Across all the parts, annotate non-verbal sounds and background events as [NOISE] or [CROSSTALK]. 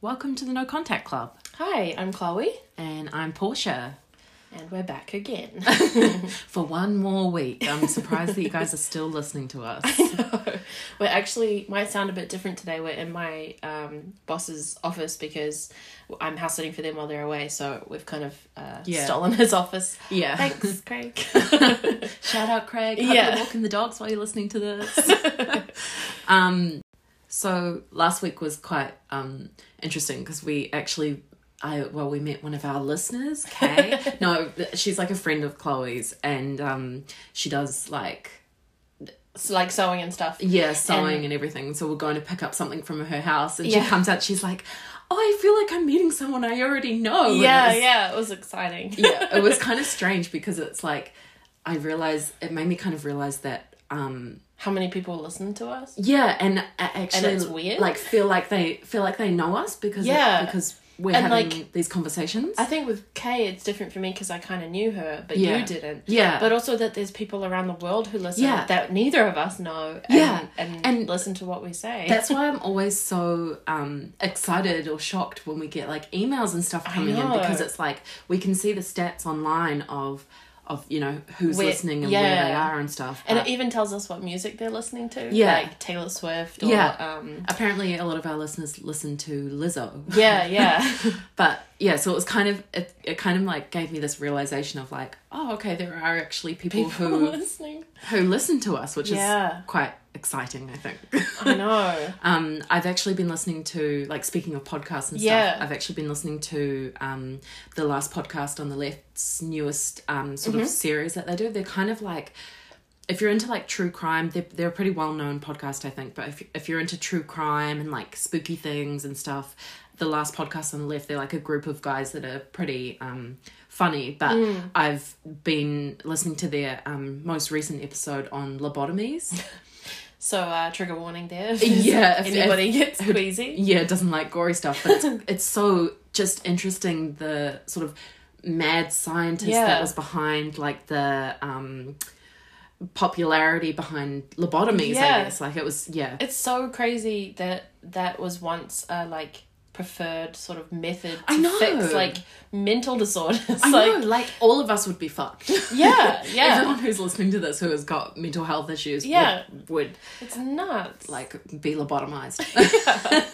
Welcome to the No Contact Club. Hi, I'm Chloe, And I'm Porsha. and we're back again. [LAUGHS] For one more week. I'm surprised that you guys are still listening to us. I know. we're actually might sound a bit different today. We're in my um, boss's office because I'm house sitting for them while they're away. So we've kind of uh, Yeah. stolen his office. Yeah. Thanks, Craig. [LAUGHS] [LAUGHS] Shout out, Craig. Hope Yeah. walking the dogs while you're listening to this. um, so last week was quite um, interesting because we actually. I well, we met one of our listeners, Kay. [LAUGHS] no, she's like a friend of Chloe's, and um, she does like like sewing and stuff. yeah sewing And- and, everything. So we're going to pick up something from her house, and Yeah. she comes out. She's like, "Oh, I feel like I'm meeting someone I already know." It Yeah, was- yeah, it was exciting. yeah, it was [LAUGHS] kind of strange because it's like I realized it made me kind of realize that um How many people listen to us? yeah, and actually it's weird? like feel like they feel like they know us because Yeah. because we're And, having like, these conversations. I think with Kay, it's different for me because I kind of knew her, but Yeah. you didn't. Yeah. But also that there's people around the world who listen Yeah. that neither of us know. And, Yeah. And, And listen to what we say. That's why [LAUGHS] I'm always so um, excited or shocked when we get like emails and stuff coming in because it's like we can see the stats online of of you know who's Where- listening and where they are and stuff. And but it even tells us what music they're listening to. Yeah. Like Taylor Swift or Yeah. um apparently a lot of our listeners listen to Lizzo. Yeah, yeah. [LAUGHS] but yeah so it was kind of it, it kind of like gave me this realization of like oh okay there are actually people, People who [LAUGHS] listening. who listen to us which Yeah. is quite exciting i think I know. [LAUGHS] um i've actually been listening to like speaking of podcasts and Yeah. stuff i've actually been listening to um the last podcast on the left's newest um sort Mm-hmm. of series that they do they're kind of like if you're into like true crime, they're, they're a pretty well known podcast, I think. But if, if you're into true crime and like spooky things and stuff, the last podcast on the left, they're like a group of guys that are pretty um, funny. But Mm. I've been listening to their um, most recent episode on lobotomies. [LAUGHS] So uh trigger warning there. If Yeah, if- [LAUGHS] anybody gets queasy. yeah, it doesn't like gory stuff, but it's, [LAUGHS] it's so just interesting the sort of mad scientist Yeah. that was behind like the um, popularity behind lobotomies. I guess like it was yeah. It's so crazy that that was once a like preferred sort of method to fix like mental disorders. I [LAUGHS] like know, like all of us would be fucked. Yeah, [LAUGHS] yeah. Everyone who's listening to this who has got mental health issues Yeah. would, would it's nuts. like be lobotomized.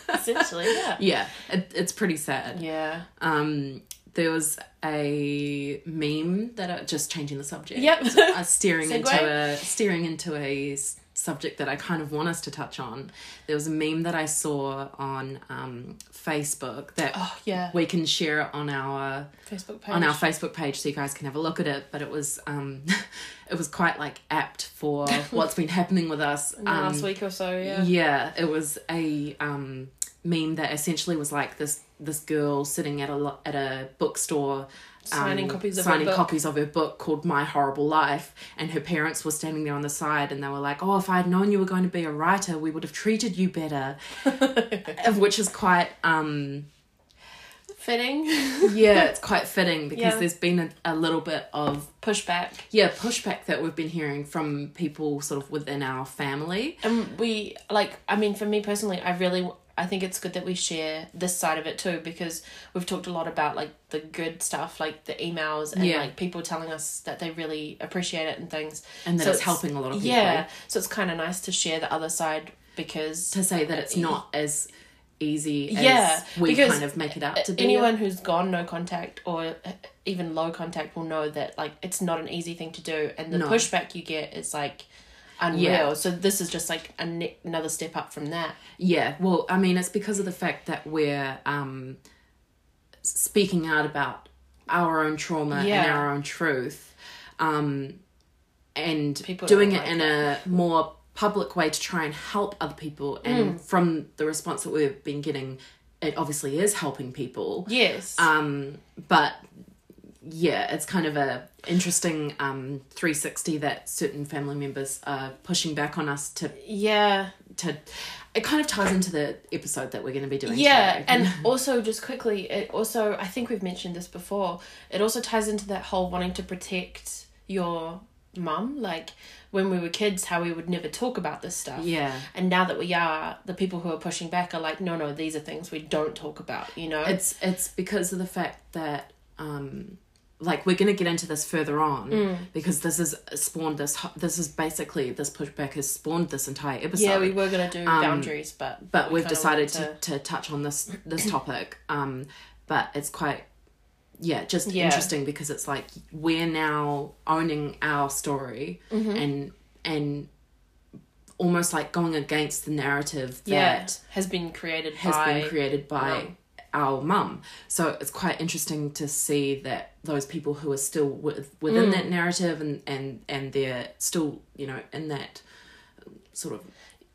[LAUGHS] essentially, yeah. yeah, it, it's pretty sad. Yeah. Um, there was a meme that I, just changing the subject. Yep. uh, steering into a steering into a subject that I kind of want us to touch on. There was a meme that I saw on um, Facebook that Oh, yeah. we can share it on our Facebook page. on our Facebook page so you guys can have a look at it. But it was um, [LAUGHS] it was quite like apt for [LAUGHS] what's been happening with us In the um, last week or so, yeah. yeah, it was a um, meme that essentially was like this this girl sitting at a at a bookstore. Signing copies of her signing book. copies of her book called My Horrible Life, and her parents were standing there on the side, and they were like, "Oh, if I had known you were going to be a writer, we would have treated you better," [LAUGHS] which is quite um, Fitting. yeah, [LAUGHS] it's quite fitting because Yeah. there's been a, a little bit of Pushback. yeah pushback that we've been hearing from people sort of within our family. And we, like, I mean, for me personally, I really, I think it's good that we share this side of it too because we've talked a lot about, like, the good stuff, like the emails and, Yeah. like, people telling us that they really appreciate it and things. And that So it's helping a lot of people. Yeah. So it's kind of nice to share the other side because to say that it's not as easy as Yeah, we kind of make it out to be. anyone who's gone no contact or even low contact will know that like it's not an easy thing to do and the No. pushback you get is like unreal Yeah. so this is just like a ne- another step up from that Yeah, well, I mean, it's because of the fact that we're um, speaking out about our own trauma and our own truth, um, and People doing it like in a more public way to try and help other people. Mm. And from the response that we've been getting, it obviously is helping people. yes Um, but yeah, it's kind of a interesting um 360 that certain family members are pushing back on us to yeah to it kind of ties into the episode that we're going to be doing yeah today. and [LAUGHS] also just quickly it also i think we've mentioned this before it also ties into that whole wanting to protect your mum. Like when we were kids, how we would never talk about this stuff. Yeah. And now that we are, the people who are pushing back are like, no, no, these are things we don't talk about. You know. It's it's because of the fact that um like we're going to get into this further on Mm. because this has spawned this this is basically this pushback has spawned this entire episode. yeah, we were gonna do boundaries, but Um, but we we've decided to, to touch on this this topic um but it's quite yeah just Yeah. interesting because it's like we're now owning our story Mm-hmm. and and almost like going against the narrative that yeah has been created has by been created by. Our mum so it's quite interesting to see that those people who are still with, within Mm. that narrative and and and they're still you know in that sort of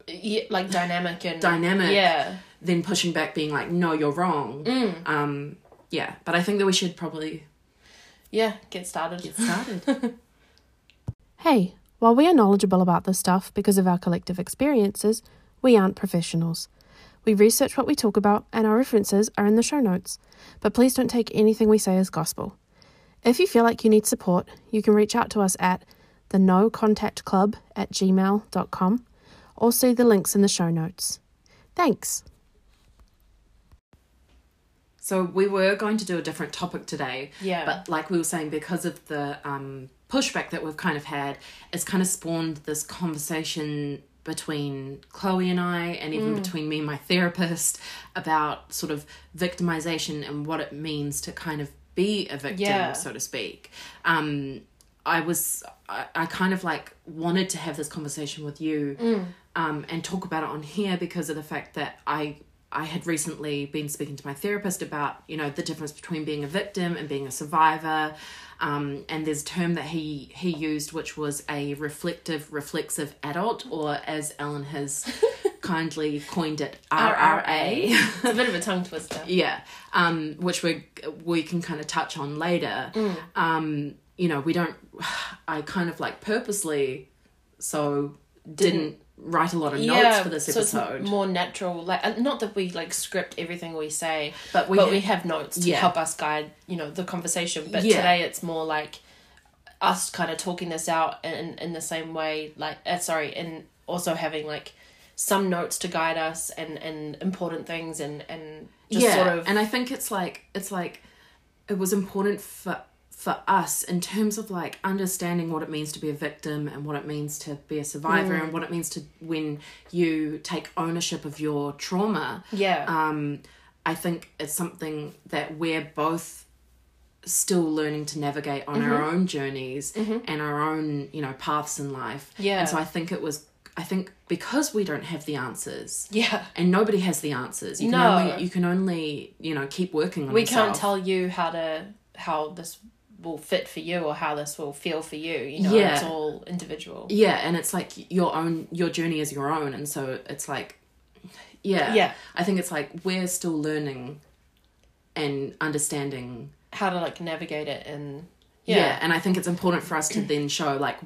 yeah, like dynamic and Dynamic. Yeah, then pushing back being like no you're wrong Mm. um yeah but i think that we should probably yeah. Get started. get started [LAUGHS] Hey, while we are knowledgeable about this stuff because of our collective experiences, we aren't professionals. We research what we talk about, and our references are in the show notes. But please don't take anything we say as gospel. If you feel like you need support, you can reach out to us at the no contact club at gmail.com or see the links in the show notes. Thanks. so we were going to do a different topic today Yeah. but like we were saying because of the um pushback that we've kind of had it's kind of spawned this conversation between chloe and i and even Mm. between me and my therapist about sort of victimization and what it means to kind of be a victim Yeah. so to speak um i was I, I kind of like wanted to have this conversation with you Mm. um and talk about it on here because of the fact that i I had recently been speaking to my therapist about, you know, the difference between being a victim and being a survivor. Um, and there's a term that he he used, which was a reflective, reflexive adult, or as Ellen has [LAUGHS] kindly coined it, RRA. it's a bit of a tongue twister. yeah, um, which we we can kind of touch on later. Um, you know, we don't. [SIGHS] I kind of like purposely, so didn't, write a lot of notes for this so episode. it's more natural. Like, not that we like script everything we say, But we but ha- we have notes to Yeah. help us guide, you know, the conversation. But Yeah. today it's more like us kind of talking this out in in the same way, like uh, sorry, and also having like some notes to guide us and and important things and and just yeah, sort of and I think it's like it's like it was important for for us in terms of like understanding what it means to be a victim and what it means to be a survivor Mm. and what it means to when you take ownership of your trauma. yeah Um, I think it's something that we're both still learning to navigate on our Mm-hmm. own journeys and our own you know paths in life. Yeah. and so I think it was. I think because we don't have the answers, yeah. and nobody has the answers. You can No. only you can only you know keep working on. We yourself. can't tell you how to how this will fit for you or how this will feel for you. You know, Yeah. it's all individual. Yeah, and it's like your own your journey is your own, and so it's like, yeah, Yeah. I think it's like we're still learning and understanding. How to like navigate it and Yeah. yeah. and I think it's important for us to then show like.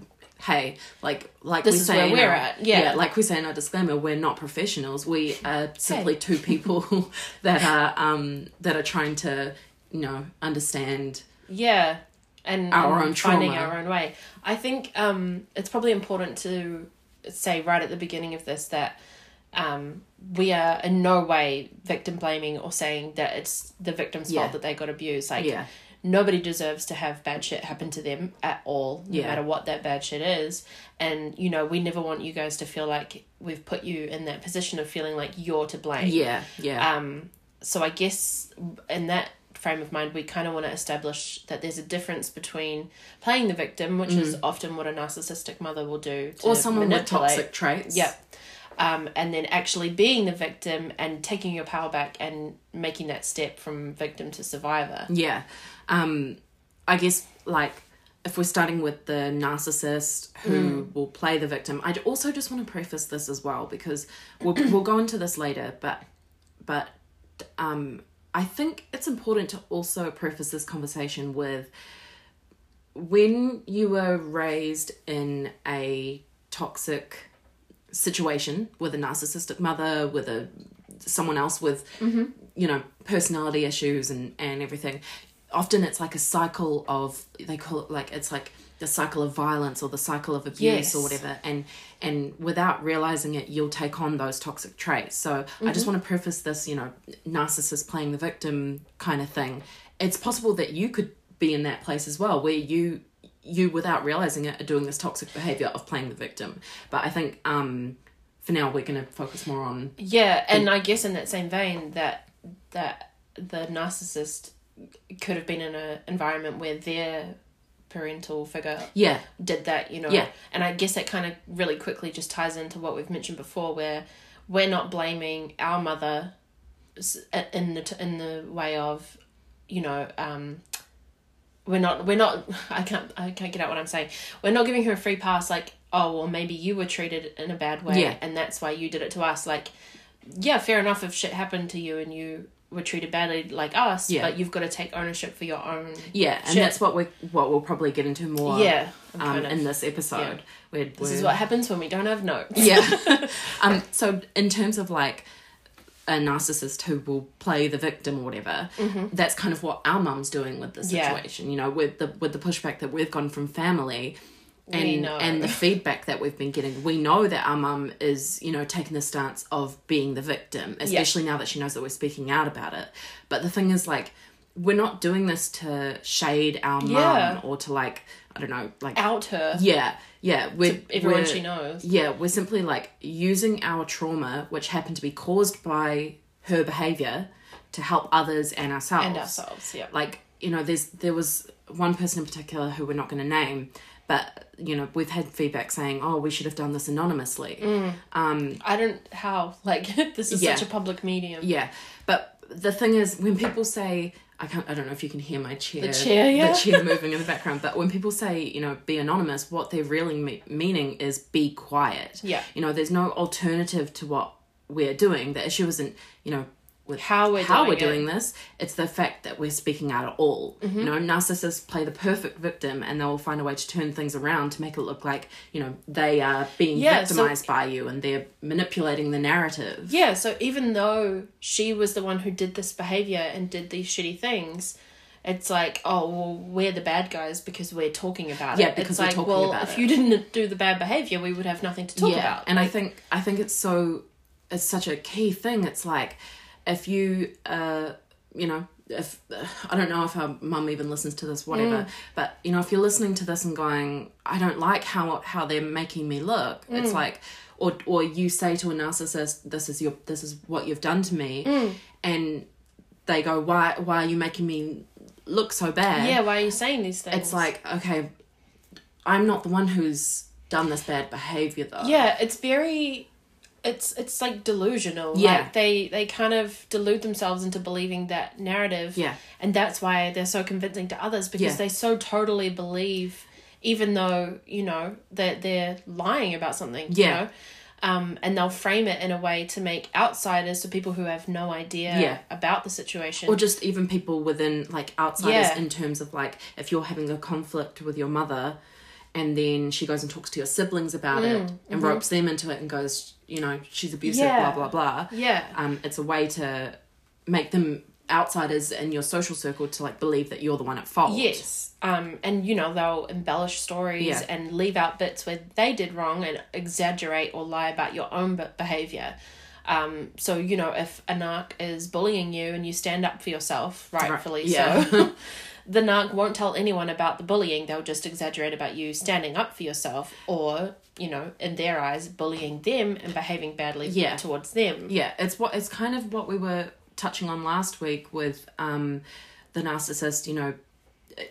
Hey, like like This we is say where we're our- at, yeah. like we say in our disclaimer, we're not professionals. We are simply two people [LAUGHS] that are um that are trying to you know understand Yeah, and Our and own finding trauma. our own way. I think um, it's probably important to say right at the beginning of this that um, we are in no way victim blaming or saying that it's the victim's Yeah. fault that they got abused. Like Yeah. nobody deserves to have bad shit happen to them at all, no Yeah. matter what that bad shit is. And you know, we never want you guys to feel like we've put you in that position of feeling like you're to blame. yeah yeah Um, so I guess in that frame of mind, we kind of want to establish that there's a difference between playing the victim, which is often what a narcissistic mother will do, to Mm. or someone with manipulate. toxic traits Yeah. Um, and then actually being the victim and taking your power back and making that step from victim to survivor. Yeah. Um, I guess, like, if we're starting with the narcissist who will play the victim, I also just want to preface this as well because we'll, we'll go into this later, but, but, um, I think it's important to also preface this conversation with when you were raised in a toxic situation with a narcissistic mother, with a someone else with mm-hmm. you know personality issues and and everything often it's like a cycle of they call it like it's like the cycle of violence or the cycle of abuse Yes. or whatever and and without realizing it you'll take on those toxic traits so i Mm-hmm. just want to preface this you know narcissist playing the victim kind of thing it's possible that you could be in that place as well where you you without realizing it are doing this toxic behavior of playing the victim but i think um for now we're going to focus more on Yeah, and I guess in that same vein that that the narcissist could have been in an environment where their parental figure yeah did that, you know. Yeah. And I guess that kind of really quickly just ties into what we've mentioned before, where we're not blaming our mother in the in the way of, you know, um, we're not we're not [LAUGHS] I can't I can't get out what I'm saying. We're not giving her a free pass like, oh well maybe you were treated in a bad way Yeah. and that's why you did it to us. Like, yeah, fair enough if shit happened to you and you were treated badly like us, Yeah. but you've got to take ownership for your own yeah and Shit. that's what we what we'll probably get into more Yeah. Um, of- in this episode yeah. This is what happens when we don't have notes. yeah [LAUGHS] [LAUGHS] um so in terms of like a narcissist who will play the victim or whatever that's kind of what our mum's doing with the Mm-hmm. Yeah. situation you know with the with the pushback that we've gone from family and and the feedback that we've been getting we know that our mum is you know taking the stance of being the victim especially now that she knows that we're speaking out about it but the thing is like we're not doing this to shade our mum Yeah. or to like i don't know like Out her. yeah yeah we're everyone we're- she knows. yeah, we're simply like using our trauma, which happened to be caused by her behavior, to help others and ourselves. And ourselves, yeah. Like you know, there's there was one person in particular who we're not going to name, but you know, we've had feedback saying, "Oh, we should have done this anonymously." Mm. Um, I don't how like [LAUGHS] this is Yeah. such a public medium. Yeah, but the thing is, when people say, I can't, I don't know if you can hear my chair, The chair, yeah. the [LAUGHS] chair moving in the background. But when people say, you know, be anonymous, what they're really me- meaning is be quiet. Yeah. you know, there's no alternative to what we're doing. The issue isn't, you know. With How we're how doing we're doing this, it's the fact that we're speaking out at all. Mm-hmm. You know, narcissists play the perfect victim, and they'll find a way to turn things around to make it look like you know they are being Yeah, so- victimized by you, and they're manipulating the narrative. Yeah, so even though she was the one who did this behavior and did these shitty things, it's like, oh, well, we're the bad guys because we're talking about Yeah, it. because it's we're like, talking well, about if it. you didn't do the bad behavior, we would have nothing to talk about. And I think I think it's so it's such a key thing. It's like if you uh you know if I don't know if our mum even listens to this, whatever. Mm. But you know, if you're listening to this and going, I don't like how how they're making me look. Mm. It's like, or or you say to a narcissist, this is your this is what you've done to me, Mm. and they go, why why are you making me look so bad? yeah, why are you saying these things? It's like okay, I'm not the one who's done this bad behavior though. yeah, it's very. It's it's like delusional. Yeah. Like they they kind of delude themselves into believing that narrative. Yeah. And that's why they're so convincing to others because Yeah. they so totally believe, even though you know that they're lying about something. Yeah. You know? Um, and they'll frame it in a way to make outsiders, so people who have no idea Yeah. about the situation. or just even people within like outsiders Yeah. in terms of like if you're having a conflict with your mother and then she goes and talks to your siblings about it and ropes them into it and goes you know she's abusive Mm, mm-hmm. Yeah. blah blah blah yeah. um it's a way to make them outsiders in your social circle to like believe that you're the one at fault Yes. Um, and you know, they'll embellish stories Yeah. and leave out bits where they did wrong and exaggerate or lie about your own behavior. Um, so you know, if a narc is bullying you and you stand up for yourself, rightfully yeah. so, [LAUGHS] the narc won't tell anyone about the bullying. They'll just exaggerate about you standing up for yourself, or you know, in their eyes, bullying them and behaving badly Yeah. towards them. yeah it's what it's kind of what we were touching on last week with um the narcissist you know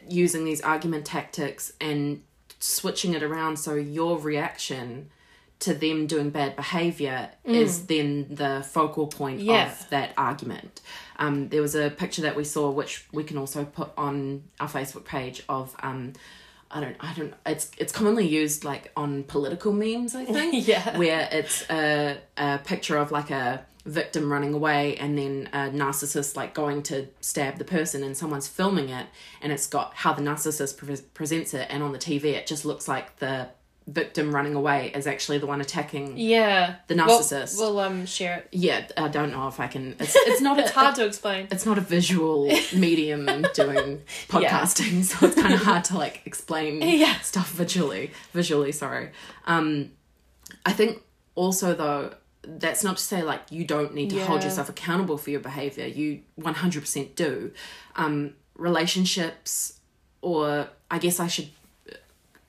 using these argument tactics and switching it around so your reaction to them doing bad behavior is then the focal point Mm. Yeah. of that argument. Um, there was a picture that we saw, which we can also put on our Facebook page of. Um, I don't. I don't. It's it's commonly used like on political memes. I think. [LAUGHS] Yeah. Where it's a a picture of like a victim running away and then a narcissist like going to stab the person and someone's filming it and it's got how the narcissist pre- presents it and on the TV it just looks like the victim running away is actually the one attacking. Yeah. The We'll- narcissist. We'll, um share it. Yeah, I don't know if I can. It's, it's not. It's a, hard to explain. It's not a visual medium doing [LAUGHS] podcasting, so it's kind of hard to like explain [LAUGHS] Yeah. stuff visually. Visually, sorry. Um, I think also though that's not to say like you don't need to hold yourself accountable for your behavior. You one hundred percent do. Um, relationships, or I guess I should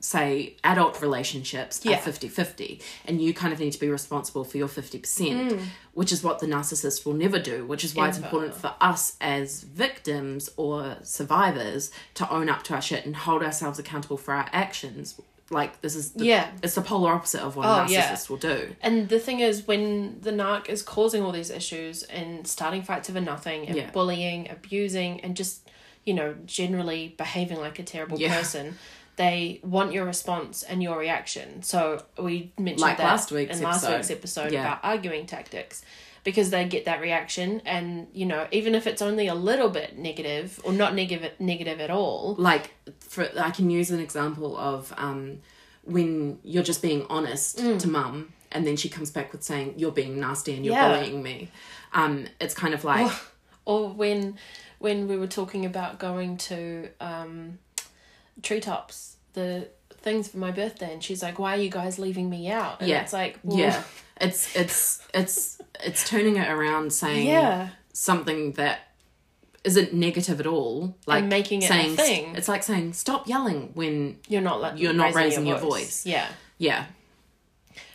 say adult relationships Yeah. are 50-50 and you kind of need to be responsible for your 50% mm. which is what the narcissist will never do which is why it's important for us as victims or survivors to own up to our shit and hold ourselves accountable for our actions like this is the, Yeah. it's the polar opposite of what Oh, a narcissist yeah. will do And the thing is, when the narc is causing all these issues and starting fights over nothing and Yeah. bullying, abusing, and just, you know, generally behaving like a terrible person, they want your response and your reaction. So we mentioned Like that last week's in last episode. week's episode Yeah. about arguing tactics. Because they get that reaction, and you know, even if it's only a little bit negative or not negative negative at all, like for I can use an example of um when you're just being honest Mm. to mum and then she comes back with saying you're being nasty and you're Yeah. bullying me um it's kind of like [LAUGHS] or when when we were talking about going to um treetops the things for my birthday and she's like why are you guys leaving me out and Yeah. it's like well, yeah it's it's it's it's turning it around saying yeah something that isn't negative at all like And making it a thing. it's like saying stop yelling when you're not like You're not raising your voice. yeah yeah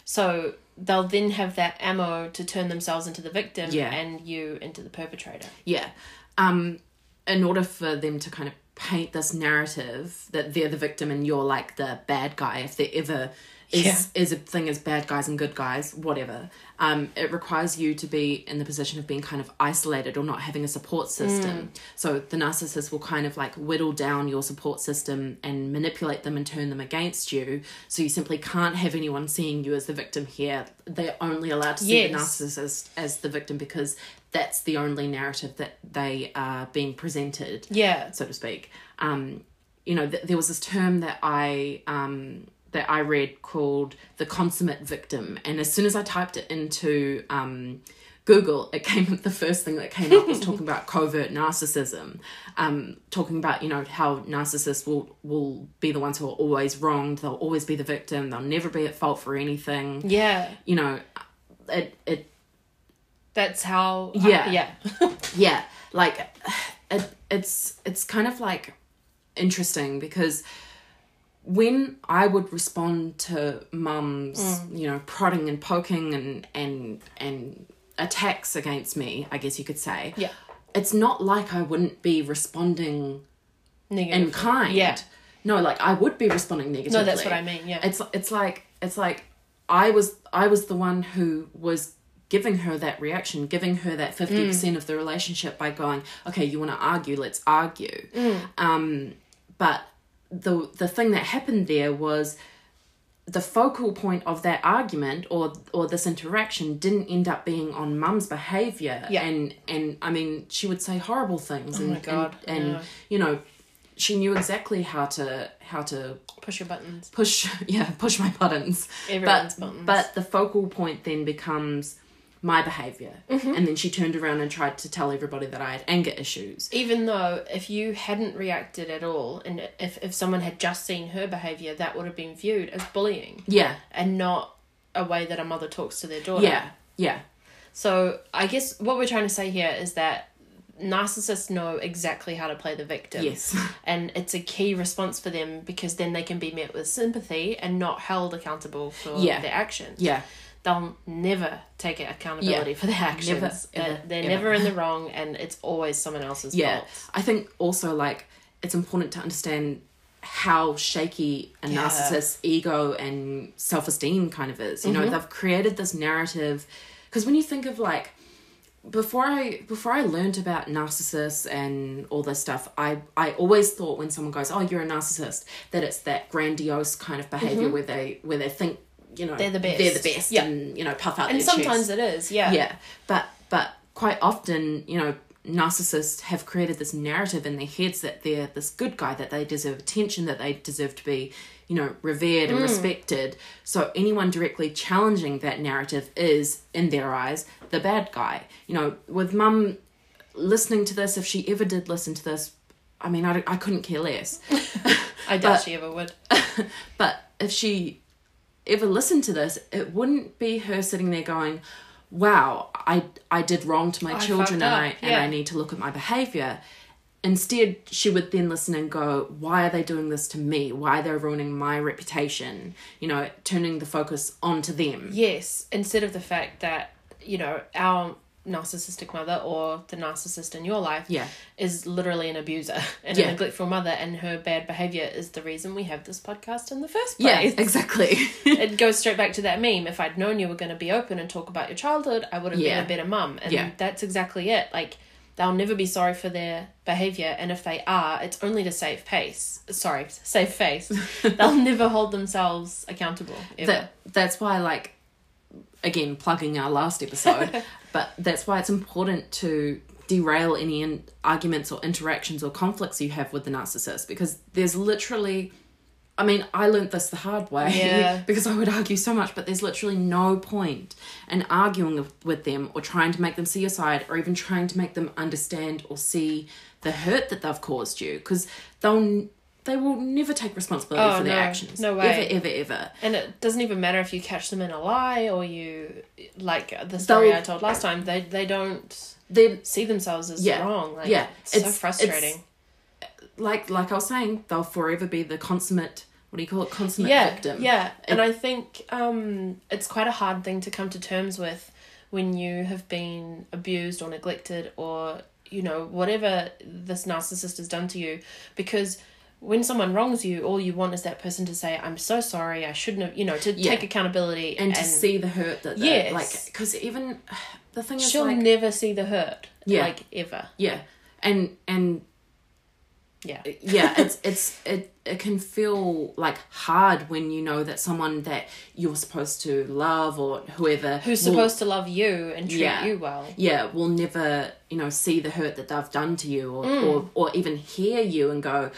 so they'll then have that ammo to turn themselves into the victim Yeah. and you into the perpetrator Yeah. Um, in order for them to kind of paint this narrative that they're the victim and you're like the bad guy, if there ever is Yeah. is a thing as bad guys and good guys, whatever. Um, it requires you to be in the position of being kind of isolated or not having a support system. So the narcissist will kind of like whittle down your support system and manipulate them and turn them against you. So you simply can't have anyone seeing you as the victim here. They're only allowed to see the narcissist as the victim because that's the only narrative that they are being presented, yeah so to speak. Um, you know, th- there was this term that I um, that I read called the consummate victim, and as soon as I typed it into um, Google, it came up. [LAUGHS] The first thing that came up was talking about [LAUGHS] covert narcissism, um, talking about you know how narcissists will will be the ones who are always wronged. They'll always be the victim. They'll never be at fault for anything. yeah You know, it it that's how Yeah. yeah [LAUGHS] yeah like it, it's it's kind of like interesting because when i would respond to mum's mm. you know prodding and poking and and and attacks against me i guess you could say yeah. it's not like i wouldn't be responding negative in kind. Yeah. No like i would be responding negatively. No that's what i mean yeah. It's it's like it's like I was I was the one who was giving her that reaction, giving her that fifty mm. percent of the relationship by going, okay, you want to argue, let's argue. Mm. Um, but the the thing that happened there was the focal point of that argument or or this interaction didn't end up being on mum's behavior Yeah. and and i mean she would say horrible things oh and, my God, and, and know. you know she knew exactly how to how to push your buttons push [LAUGHS] yeah push my buttons Everyone's but, buttons. but the focal point then becomes my behavior. Mm-hmm. and then she turned around and tried to tell everybody that i had anger issues. Even though if you hadn't reacted at all and if, if someone had just seen her behavior that would have been viewed as bullying. Yeah. And not a way that a mother talks to their daughter. Yeah. Yeah. So i guess what we're trying to say here is that narcissists know exactly how to play the victim. Yes. [LAUGHS] And it's a key response for them because then they can be met with sympathy and not held accountable for Yeah. their actions. Yeah they'll never take accountability Yeah. for their actions Never, they're, ever, they're ever. never in the [LAUGHS] wrong and it's always someone else's yeah fault i think also like it's important to understand how shaky a Yeah. narcissist's ego and self-esteem kind of is you Mm-hmm. know they've created this narrative because when you think of like before I before I learned about narcissists and all this stuff, I I always thought when someone goes, "Oh, you're a narcissist," that it's that grandiose kind of behavior where they where they think you know. They're the best. they're the best, Yeah. and you know puff out and sometimes chest. it is yeah yeah, but but quite often you know narcissists have created this narrative in their heads that they're this good guy, that they deserve attention, that they deserve to be you know, revered and mm. respected. So anyone directly challenging that narrative is, in their eyes, the bad guy. You know, with mum listening to this, if she ever did listen to this, I mean, I, I couldn't care less. [LAUGHS] I doubt But- she ever would. [LAUGHS] But if she ever listened to this, it wouldn't be her sitting there going, "Wow, I I did wrong to my I children, and up." I and I need to look at my behavior." Instead, she would then listen and go, "Why are they doing this to me? Why are they ruining my reputation?" You know, turning the focus onto them. Yes, instead of the fact that, you know, our narcissistic mother or the narcissist in your life Yeah. is literally an abuser [LAUGHS] and Yeah. a neglectful mother and her bad behavior is the reason we have this podcast in the first place. Yeah, [LAUGHS] exactly. [LAUGHS] it goes straight back to that meme. If I'd known you were going to be open and talk about your childhood, I would have Yeah. been a better mum. And Yeah. that's exactly it. Like, they'll never be sorry for their behavior. And if they are, it's only to save face. Sorry, save face. they'll never hold themselves accountable. Ever. that that's why like again plugging our last episode [LAUGHS] but that's why it's important to derail any in- arguments or interactions or conflicts you have with the narcissist because there's literally I mean, I learnt this the hard way Yeah. [LAUGHS] because I would argue so much, but there's literally no point in arguing with- with them or trying to make them see your side or even trying to make them understand or see the hurt that they've caused you because they'll they will never take responsibility Oh, for their no. actions. No way. Ever, ever, ever. And it doesn't even matter if you catch them in a lie or you, like the story They'll- I told last time, they, they don't They're see themselves as Yeah. wrong. Like, Yeah. It's, so It's- frustrating. like like I was saying, they'll forever be the consummate. What do you call it? Consummate yeah, victim. Yeah, and I think um, it's quite a hard thing to come to terms with when you have been abused or neglected or you know whatever this narcissist has done to you, because when someone wrongs you, all you want is that person to say, "I'm so sorry. I shouldn't have," you know, to Yeah. take accountability and, to see the hurt that. Yes. Like because even [SIGHS] the thing is she'll like never see the hurt. Yeah. like ever. yeah, and and Yeah, [LAUGHS] yeah, it's it's it it can feel like hard when you know that someone that you're supposed to love or whoever who's will- supposed to love you and treat Yeah. you well. yeah will never you know see the hurt that they've done to you or Mm. or, or even hear you and go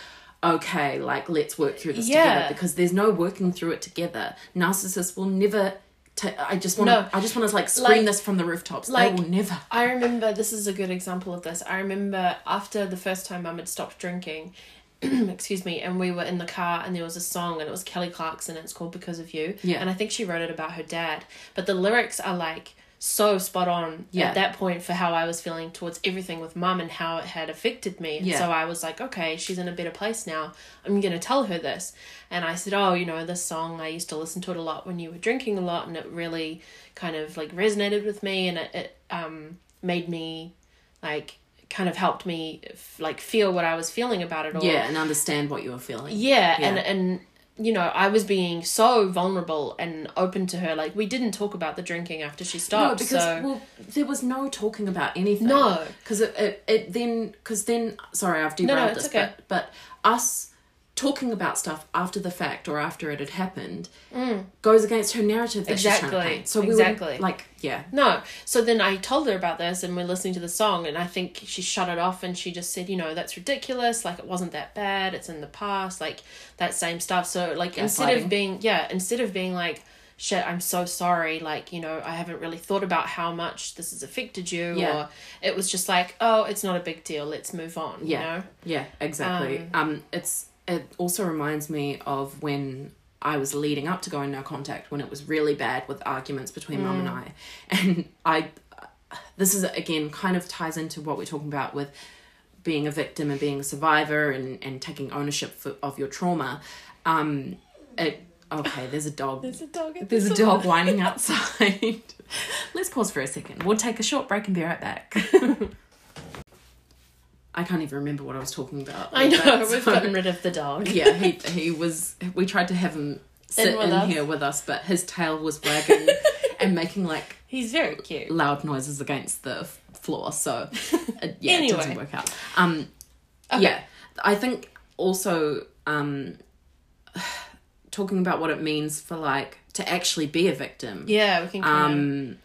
okay like let's work through this Yeah. together because there's no working through it together narcissists will never ta- i just want No. to i just want to like scream Like- this from the rooftops like- they will never I remember this is a good example of this. I remember after the first time Mum had stopped drinking, [CLEARS THROAT] excuse me, and we were in the car and there was a song and it was Kelly Clarkson and it's called Because of You. Yeah. And I think she wrote it about her dad. But the lyrics are like so spot on Yeah. at that point for how I was feeling towards everything with mum and how it had affected me. And Yeah. so I was like, okay, she's in a better place now. I'm going to tell her this. And I said, oh, you know, this song, I used to listen to it a lot when you were drinking a lot and it really kind of like resonated with me and it, it um, made me like kind of helped me f- like feel what I was feeling about it all. yeah and understand what you were feeling Yeah, Yeah. and and you know, I was being so vulnerable and open to her. Like we didn't talk about the drinking after she no stopped. because so well there was no talking about anything No. because it, it, it then because then sorry i've no, derailed it's this okay. but but us talking about stuff after the fact or after it had happened goes against her narrative that she's trying to Mm. Exactly, paint. So we exactly. would, like yeah, No. So then I told her about this and we're listening to the song and I think she shut it off and she just said, you know, that's ridiculous, like it wasn't that bad, it's in the past, like that same stuff. So like instead of being yeah, instead of being like shit, I'm so sorry, like, you know, I haven't really thought about how much this has affected you Yeah. or it was just like, oh, it's not a big deal, let's move on, yeah, you know? yeah, exactly. Um, it's it also reminds me of when I was leading up to going no contact when it was really bad with arguments between mum and Mm. I, [LAUGHS] and I. This is again kind of ties into what we're talking about with being a victim and being a survivor and, and taking ownership for, of your trauma. Um, it okay. There's a dog. There's a dog at There's the a dog whining [LAUGHS] outside. Let's pause for a second. We'll take a short break and be right back. [LAUGHS] I can't even remember what I was talking about. I know, that, we've so- gotten rid of the dog. [LAUGHS] Yeah, he [LAUGHS] he was. We tried to have him sit with in, here with us, but his tail was wagging [LAUGHS] and making like He's very cute. loud noises against the floor. So it, yeah, Anyway. it doesn't work out. Um, Okay. yeah, I think also um, talking about what it means for like to actually be a victim. Yeah, we can Um,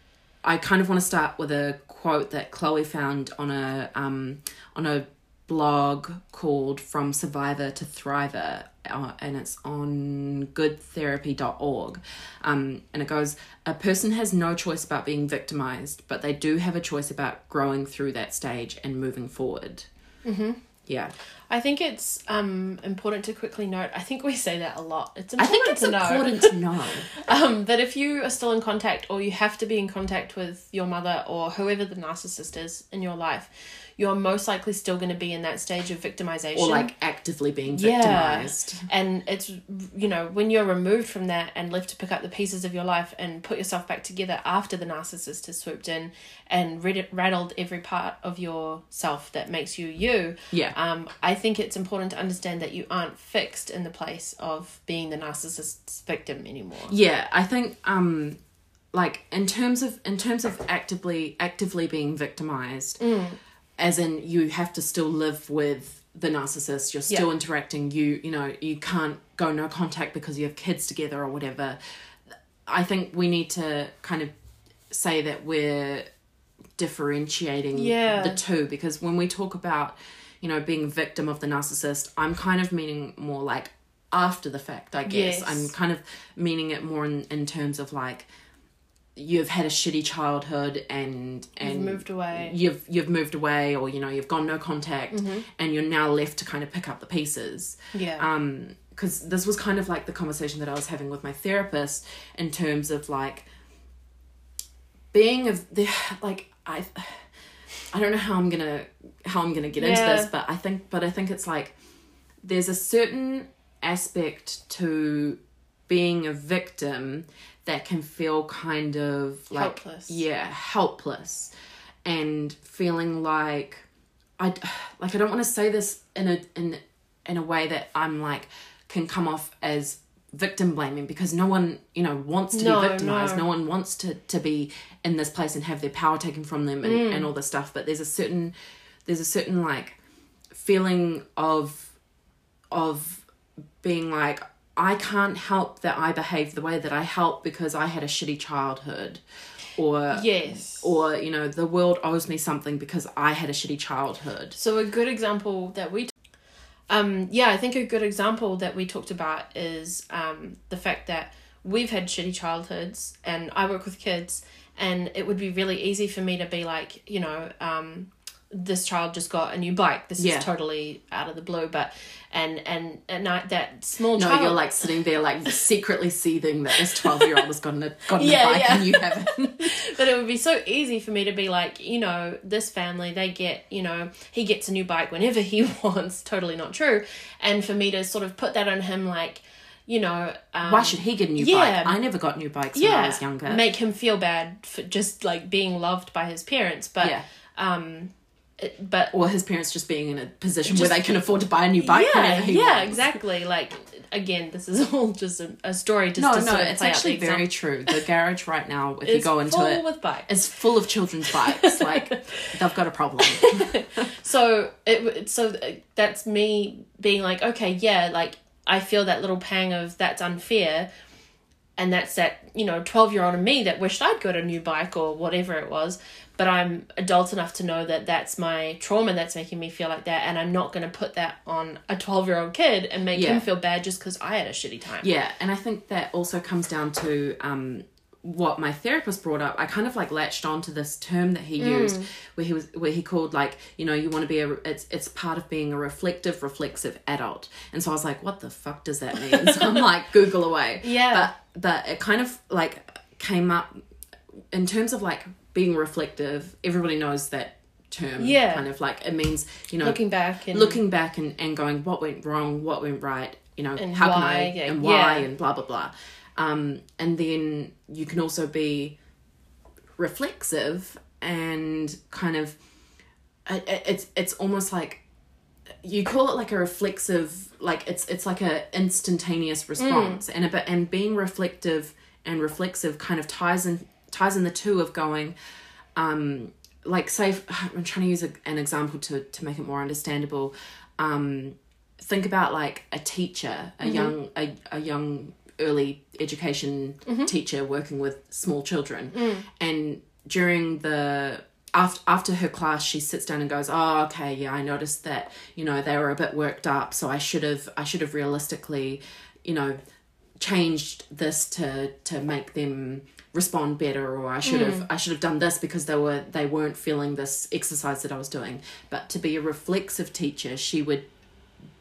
I kind of want to start with a quote that Chloe found on a um, on a blog called From Survivor to Thriver, uh, and it's on goodtherapy.org. Um, and it goes A person has no choice about being victimized, but they do have a choice about growing through that stage and moving forward. Mm-hmm. Yeah. I think it's um, important to quickly note. I think we say that a lot. It's important I think it's to know important to know. [LAUGHS] um, that if you are still in contact or you have to be in contact with your mother or whoever the narcissist is in your life, you're most likely still going to be in that stage of victimization. or like actively being Yeah. victimized. And it's, you know, when you're removed from that and left to pick up the pieces of your life and put yourself back together after the narcissist has swooped in and rid- rattled every part of yourself that makes you you, Yeah. um, I think it's important to understand that you aren't fixed in the place of being the narcissist's victim anymore. Yeah, I think um like in terms of in terms of actively actively being victimized, as in you have to still live with the narcissist, you're still Yeah. interacting, you you know, you can't go no contact because you have kids together or whatever. I think we need to kind of say that we're differentiating Yeah. the two because when we talk about you know being victim of the narcissist i'm kind of meaning more like after the fact i guess Yes. i'm kind of meaning it more in, in terms of like you've had a shitty childhood and and You've moved away. you've you've moved away or you know you've gone no contact Mm-hmm. and you're now left to kind of pick up the pieces Yeah. um because this was kind of like the conversation that I was having with my therapist in terms of like being of the [SIGHS] like I I don't know how I'm gonna how I'm gonna get into this but I think but I think it's like there's a certain aspect to being a victim that can feel kind of like Helpless. yeah helpless and feeling like I like I don't want to say this in a in in a way that I'm like can come off as victim blaming because no one you know wants to No, be victimized no. no. one wants to to be in this place and have their power taken from them and, Mm. and all this stuff but there's a certain there's a certain like feeling of of being like I can't help that I behave the way that I help because I had a shitty childhood or yes. or you know the world owes me something because I had a shitty childhood. So a good example that we, um, yeah, I think a good example that we talked about is um, the fact that we've had shitty childhoods, and I work with kids, and it would be really easy for me to be like, you know, um, this child just got a new bike. This Yeah. is totally out of the blue, but and and and I, that small No, child, you're like sitting there like secretly seething that this twelve year old has gotten a gotten Yeah, a bike yeah. and you haven't. [LAUGHS] [LAUGHS] But it would be so easy for me to be like, you know, this family, they get, you know, he gets a new bike whenever he [LAUGHS] wants. Totally not true. And for me to sort of put that on him, like, you know, um, Why should he get a new yeah. bike? I never got new bikes when I was younger. make him feel bad for just like being loved by his parents. But, yeah. um, it, but Or his parents just being in a position Just- where they can afford to buy a new bike yeah, whenever he yeah, wants. exactly. Like, again, this is [LAUGHS] all just a, a story just No, to no, it's actually very example. true. The garage right now, if you go into full it, with bikes. is full of children's bikes. like [LAUGHS] they've got a problem. [LAUGHS] so it so that's me being like okay yeah like i feel that little pang of that's unfair and that's that you know 12 year old in me that wished i'd got a new bike or whatever it was but i'm adult enough to know that that's my trauma that's making me feel like that and i'm not going to put that on a 12 year old kid and make Yeah. him feel bad just because i had a shitty time Yeah, and I think that also comes down to um, what my therapist brought up. I kind of like latched onto this term that he mm. used, where he was where he called like you know you want to be a it's it's part of being a reflective, reflexive adult. And so I was like, what the fuck does that mean? so I'm like [LAUGHS] Google away. Yeah. but but it kind of like came up in terms of like being reflective. Everybody knows that term. Yeah. kind of like it means you know looking back and looking back and, and going what went wrong what went right you know And how can why, i yeah, and why yeah. and blah blah blah um and then you can also be reflexive and kind of it, it- it's it's almost like you call it like a reflexive like it's it's like a instantaneous response. And a bit and being reflective and reflexive kind of ties in ties in the two of going um like say [SIGHS] i'm trying to use a, an example to to make it more understandable. Um think about like a teacher a young a, a young early education mm-hmm. teacher working with small children. Mm. And during the after after her class she sits down and goes oh okay yeah i noticed that you know they were a bit worked up so i should have i should have realistically you know changed this to to make them respond better or i should have mm. i should have done this because they were they weren't feeling this exercise that i was doing. But to be a reflexive teacher she would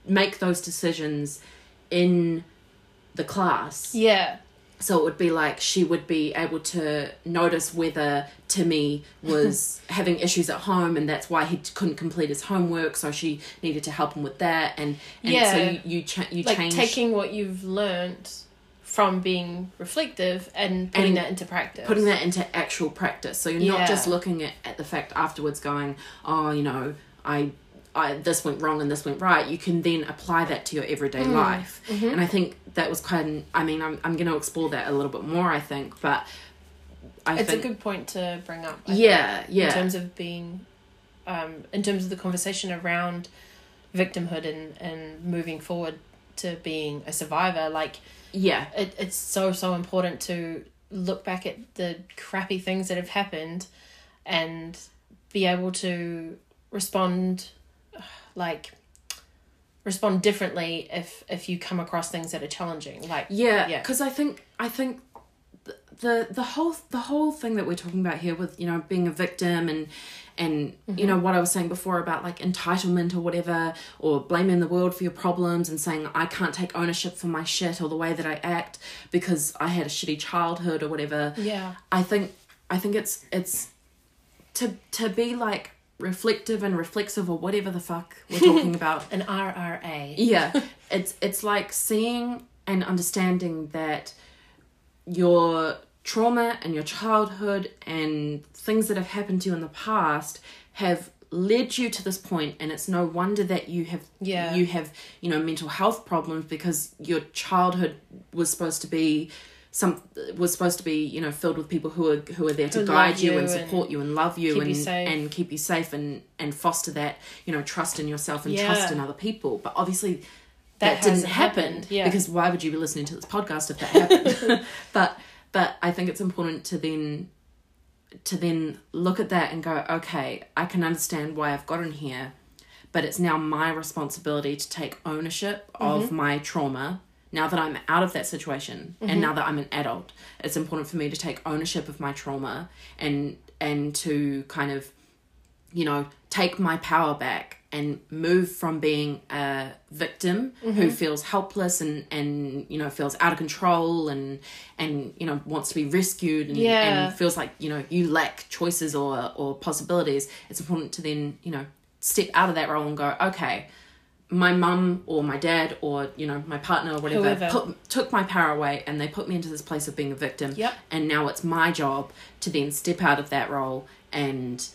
make those decisions in the class Yeah. so it would be like she would be able to notice whether Timmy was [LAUGHS] having issues at home and that's why he couldn't complete his homework. So she needed to help him with that. And, and so you you, cha- you Like change taking what you've learned from being reflective and putting And that into practice. putting that into actual practice. So you're Yeah. not just looking at, at the fact afterwards going, oh, you know, I, I this went wrong and this went right. You can then apply that to your everyday Mm. life. Mm-hmm. And I think that was quite. An, I mean, I'm I'm going to explore that a little bit more. I think, but I it's think a good point to bring up. I yeah, think, yeah. In terms of being, um, in terms of the conversation around victimhood and and moving forward to being a survivor, like yeah, it, it's so so important to look back at the crappy things that have happened and be able to respond like respond differently if if you come across things that are challenging like Yeah, Yeah. because I think I think the the whole the whole thing that we're talking about here with you know being a victim and and you know mm-hmm. what I was saying before about like entitlement or whatever or blaming the world for your problems and saying I can't take ownership for my shit or the way that I act because I had a shitty childhood or whatever. yeah I think I think it's it's to to be like reflective and reflexive or whatever the fuck we're talking [LAUGHS] about. An RRA yeah. It's it's like seeing and understanding that your trauma and your childhood and things that have happened to you in the past have led you to this point and it's no wonder that you have Yeah. you have you know mental health problems because your childhood was supposed to be some was supposed to be you know filled with people who are who are there to Who guide you, you and and support you and love you and you and keep you safe and and foster that you know trust in yourself and trust in other people. But obviously That that, didn't happen happened, yeah. because why would you be listening to this podcast if that happened? [LAUGHS] [LAUGHS] But but i think it's important to then to then look at that and go okay i can understand why i've gotten here but it's now my responsibility to take ownership of mm-hmm. my trauma now that i'm out of that situation and now that i'm an adult it's important for me to take ownership of my trauma and and to kind of you know, take my power back and move from being a victim Mm-hmm. who feels helpless and, and you know feels out of control and and you know wants to be rescued and, Yeah. and feels like you know you lack choices or or possibilities it's important to then you know step out of that role and go okay my mum or my dad or you know my partner or whatever put, took my power away and they put me into this place of being a victim Yep. and now it's my job to then step out of that role and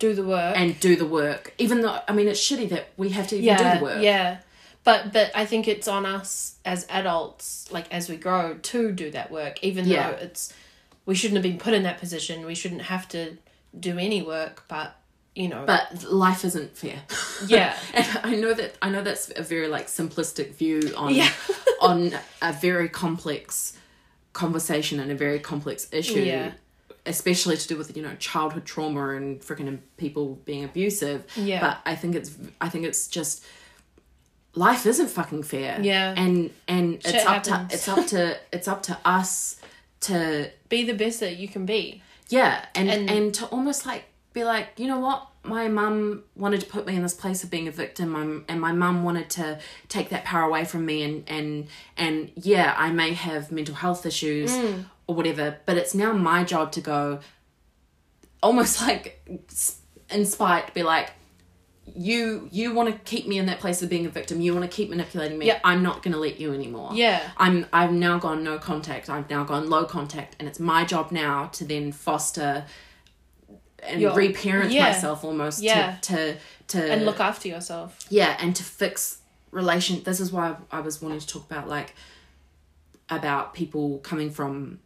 do the work and do the work. Even though I mean it's shitty that we have to even yeah do the work. yeah but but i think it's on us as adults like as we grow to do that work even Yeah. though it's we shouldn't have been put in that position we shouldn't have to do any work but you know But life isn't fair. yeah [LAUGHS] and I know that I know that's a very like simplistic view on Yeah. [LAUGHS] on a very complex conversation and a very complex issue. Yeah. Especially to do with you know childhood trauma and freaking people being abusive. Yeah. But I think it's I think it's just life isn't fucking fair. Yeah. And and Shit it's up happens. to it's up to [LAUGHS] it's up to us to be the best that you can be Yeah, and, And- and to almost like be like, you know what, my mum wanted to put me in this place of being a victim, um, and my mum wanted to take that power away from me, and and and yeah, I may have mental health issues or whatever, but it's now my job to go, almost [LAUGHS] like in spite, be like. You you want to keep me in that place of being a victim. You want to keep manipulating me. Yeah. I'm not going to let you anymore. Yeah. I'm I've now gone no contact. I've now gone low contact, and it's my job now to then foster and Your- reparent yeah. myself almost Yeah. to to to and look after yourself yeah, and to fix relation. This is why I was wanting to talk about like about people coming from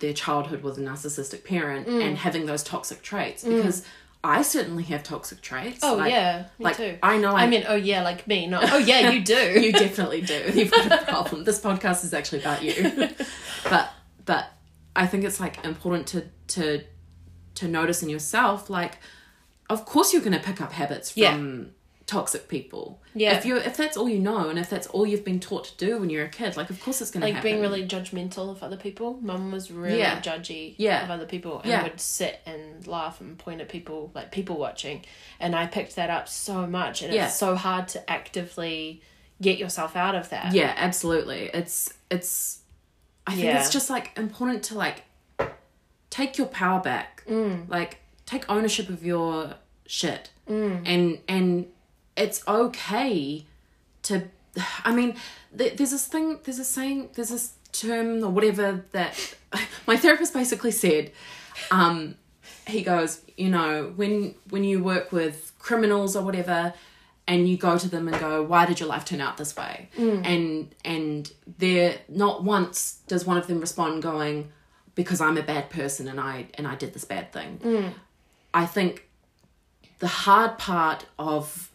their childhood with a narcissistic parent Mm. and having those toxic traits because I certainly have toxic traits. oh Like- yeah me like too I know I mean, oh yeah, like me. Not oh yeah, you do. [LAUGHS] you definitely do. [LAUGHS] You've got a problem. This podcast is actually about you. [LAUGHS] but but I think it's like important to to to notice in yourself like of course you're going to pick up habits from Yeah. toxic people Yeah. if you if that's all you know and if that's all you've been taught to do when you're a kid like of course it's going to like happen being really judgmental of other people. Mum was really Yeah. judgy Yeah. of other people and Yeah. would sit and laugh and point at people like people watching. And I picked that up so much and Yeah. it's so hard to actively get yourself out of that. yeah absolutely it's it's i think it's just like important to like take your power back. Mm. like take ownership of your shit. And and it's okay to i mean th- there's this thing there's a saying there's this term or whatever that [LAUGHS] my therapist basically said um he goes you know when when you work with criminals or whatever and you go to them and go why did your life turn out this way and and they're not once does one of them respond going because i'm a bad person and i and i did this bad thing. Mm. I think the hard part of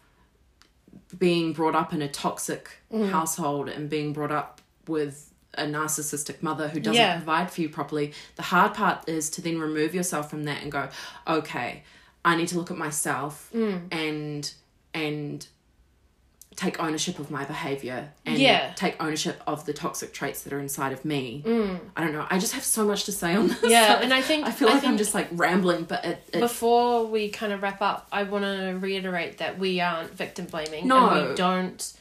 being brought up in a toxic mm. household and being brought up with a narcissistic mother who doesn't Yeah. provide for you properly the hard part is to then remove yourself from that and go okay i need to look at myself mm. and and take ownership of my behavior and Yeah. take ownership of the toxic traits that are inside of me mm. i don't know i just have so much to say on this Yeah, [LAUGHS] and I think- i feel I like i'm just like rambling but it, it Before we kind of wrap up, I want to reiterate that we aren't victim blaming. No. And we don't.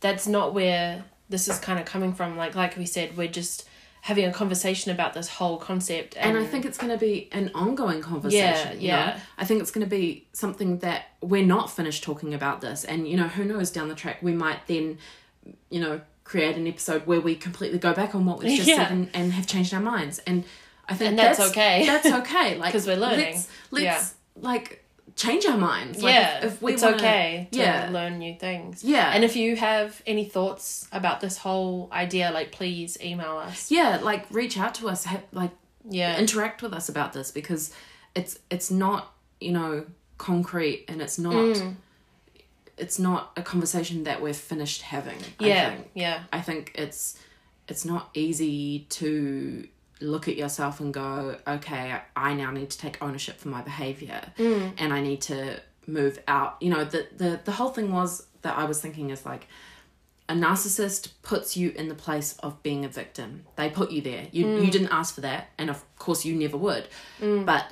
That's not where this is kind of coming from. Like like we said, we're just having a conversation about this whole concept. And, and I think it's going to be an ongoing conversation. Yeah, you know? yeah. I think it's going to be something that we're not finished talking about this, and you know, who knows down the track we might then, you know, create an episode where we completely go back on what we've just Yeah. said and, and have changed our minds, and I think And that's okay. That's okay, Like, [LAUGHS] because we're learning. Let's, let's Yeah. like change our minds. Like, yeah, if, if we it's wanna- okay to yeah, learn new things. Yeah. and if you have any thoughts about this whole idea, like please email us. yeah, like reach out to us, have, like Yeah, interact with us about this because it's it's not you know concrete and it's not Mm. it's not a conversation that we're finished having I yeah, think. yeah, I think it's it's not easy to look at yourself and go okay I now need to take ownership for my behavior Mm. and I need to move out you know the the the whole thing was that I was thinking is like a narcissist puts you in the place of being a victim. They put you there. You Mm. you didn't ask for that, and of course you never would. But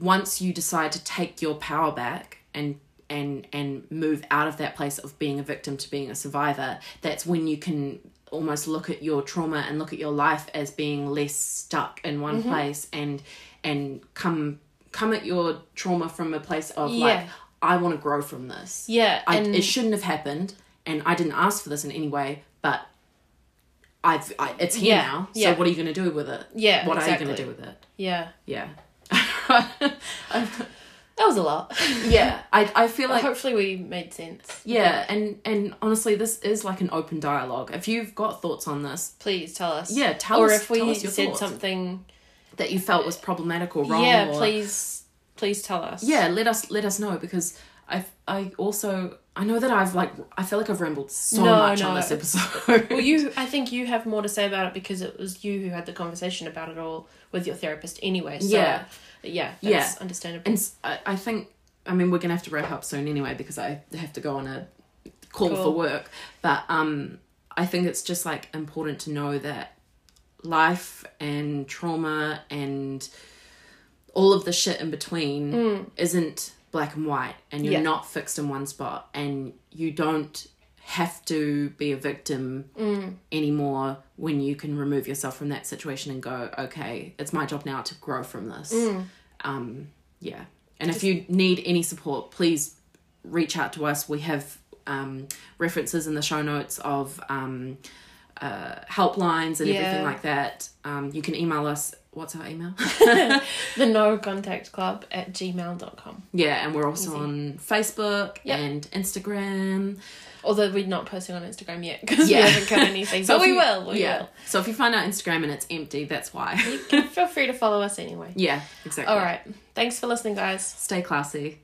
once you decide to take your power back and and and move out of that place of being a victim to being a survivor, that's when you can almost look at your trauma and look at your life as being less stuck in one Mm-hmm. place and and come come at your trauma from a place of Yeah. like I want to grow from this. yeah. I, and it shouldn't have happened, and I didn't ask for this in any way. But I've, I, it's here Yeah, now. So yeah. what are you going to do with it? Yeah, what are you going to do with it? yeah, Yeah, [LAUGHS] [LAUGHS] [LAUGHS] that was a lot. [LAUGHS] yeah. I, I feel like Hopefully, we made sense. yeah, and and honestly, this is like an open dialogue. If you've got thoughts on this Please tell us. Yeah, tell or us- if we tell us your said thoughts. something. that you felt was problematic or wrong, yeah, or, please, please tell us. yeah, let us let us know because I I also I know that I've like I feel like I've rambled so No, much no, on this episode. Well, you, [LAUGHS] I think you have more to say about it because it was you who had the conversation about it all with your therapist anyway. So, Yeah. yeah, Yeah. that's understandable. And I think, I mean, we're gonna have to wrap up soon anyway because I have to go on a call Cool. for work. But um, I think it's just like important to know that life and trauma and all of the shit in between isn't black and white, and you're. Yeah. not fixed in one spot, and you don't have to be a victim Mm. anymore when you can remove yourself from that situation and go okay it's my job now to grow from this Mm. um yeah and if you need any support please reach out to us we have um references in the show notes of um uh helplines and Yeah. everything like that um you can email us what's our email [LAUGHS] the [LAUGHS] no contact club at gmail.com. yeah and we're also Easy. on facebook Yep. and instagram Although we're not posting on Instagram yet because Yeah. we haven't got anything. [LAUGHS] So but we you- will. We yeah will. so if you find our instagram and it's empty that's why Feel free to follow us anyway. yeah exactly All right. Thanks for listening, guys. stay classy